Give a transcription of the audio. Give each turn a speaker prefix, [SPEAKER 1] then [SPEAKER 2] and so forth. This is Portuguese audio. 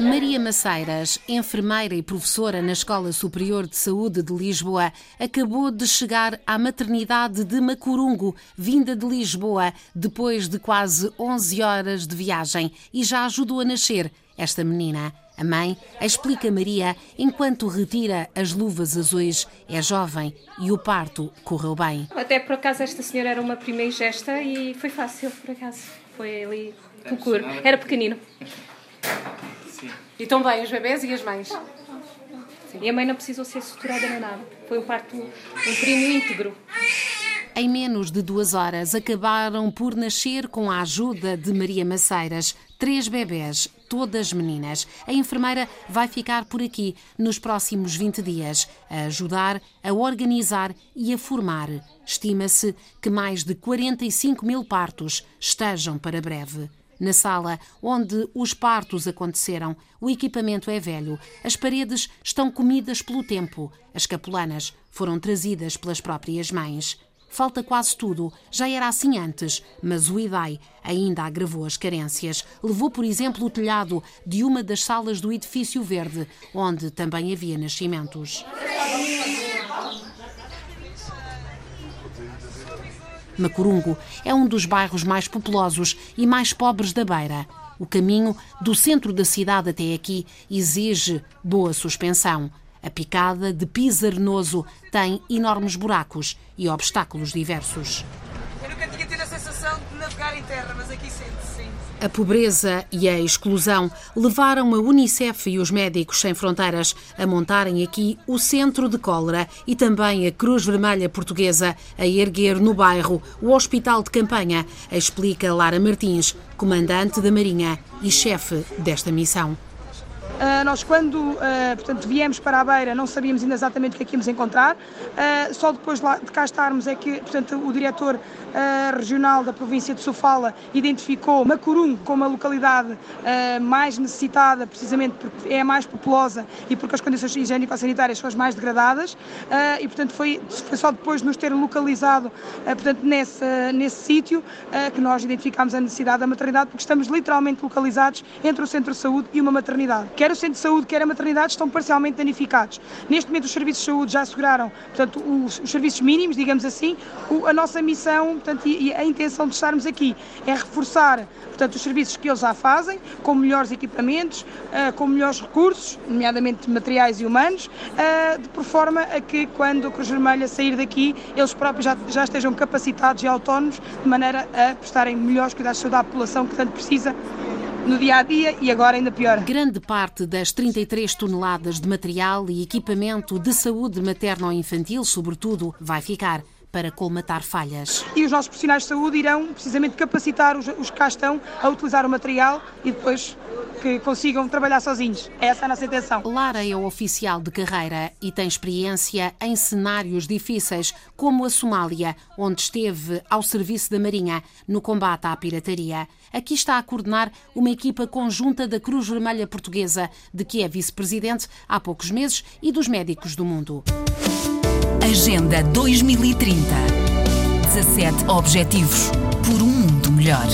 [SPEAKER 1] Maria Maceiras, enfermeira e professora na Escola Superior de Saúde de Lisboa, acabou de chegar à maternidade de Macurungo, vinda de Lisboa, depois de quase 11 horas de viagem, e já ajudou a nascer esta menina. A mãe explica Maria enquanto retira as luvas azuis. É jovem e o parto correu bem.
[SPEAKER 2] Até por acaso esta senhora era uma primeira gesta e foi fácil, por acaso. Foi ali, procuro. Era pequenino.
[SPEAKER 3] E estão bem os bebês e as mães?
[SPEAKER 2] Sim. E a mãe não precisou ser suturada nem nada. Foi um parto, um períneo íntegro.
[SPEAKER 1] Em menos de duas horas, acabaram por nascer com a ajuda de Maria Maceiras. Três bebés, todas meninas. A enfermeira vai ficar por aqui nos próximos 20 dias, a ajudar, a organizar e a formar. Estima-se que mais de 45 mil partos estejam para breve. Na sala onde os partos aconteceram, o equipamento é velho, as paredes estão comidas pelo tempo, as capulanas foram trazidas pelas próprias mães. Falta quase tudo, já era assim antes, mas o IDAI ainda agravou as carências. Levou, por exemplo, o telhado de uma das salas do edifício verde, onde também havia nascimentos. Macurungo é um dos bairros mais populosos e mais pobres da Beira. O caminho do centro da cidade até aqui exige boa suspensão. A picada de piso arenoso tem enormes buracos e obstáculos diversos.
[SPEAKER 3] Navegar em terra, mas aqui sente-se.
[SPEAKER 1] A pobreza e a exclusão levaram a Unicef e os Médicos Sem Fronteiras a montarem aqui o Centro de Cólera e também a Cruz Vermelha Portuguesa a erguer no bairro o Hospital de Campanha, explica Lara Martins, comandante da Marinha e chefe desta missão.
[SPEAKER 4] Uh, nós, quando uh, portanto, viemos para a Beira, não sabíamos ainda exatamente o que é que íamos encontrar. Uh, só depois de cá estarmos é que portanto, o diretor regional da província de Sofala identificou Macurum como a localidade mais necessitada, precisamente porque é a mais populosa e porque as condições higiênico-sanitárias são as mais degradadas. e, portanto, foi, foi, só depois de nos ter localizado portanto, nesse, nesse sítio que nós identificámos a necessidade da maternidade, porque estamos literalmente localizados entre o centro de saúde e uma maternidade. O centro de saúde, quer a maternidade estão parcialmente danificados. Neste momento, os serviços de saúde já asseguraram portanto, os, os serviços mínimos, digamos assim. O, a nossa missão portanto, e, e, a intenção de estarmos aqui é reforçar portanto, os serviços que eles já fazem, com melhores equipamentos, uh, com melhores recursos, nomeadamente materiais e humanos, uh, de por forma a que, quando a Cruz Vermelha sair daqui, eles próprios já, já estejam capacitados e autónomos, de maneira a prestarem melhores cuidados de saúde à população que tanto precisa no dia a dia e agora ainda pior.
[SPEAKER 1] Grande parte das 33 toneladas de material e equipamento de saúde materno-infantil, sobretudo, vai ficar para colmatar falhas.
[SPEAKER 4] E os nossos profissionais de saúde irão precisamente capacitar os, os que cá estão a utilizar o material e depois que consigam trabalhar sozinhos. Essa é a nossa intenção.
[SPEAKER 1] Lara é oficial de carreira e tem experiência em cenários difíceis, como a Somália, onde esteve ao serviço da Marinha no combate à pirataria. Aqui está a coordenar uma equipa conjunta da Cruz Vermelha Portuguesa, de que é vice-presidente há poucos meses, e dos médicos do mundo. Agenda 2030 17 Objetivos por um mundo melhor.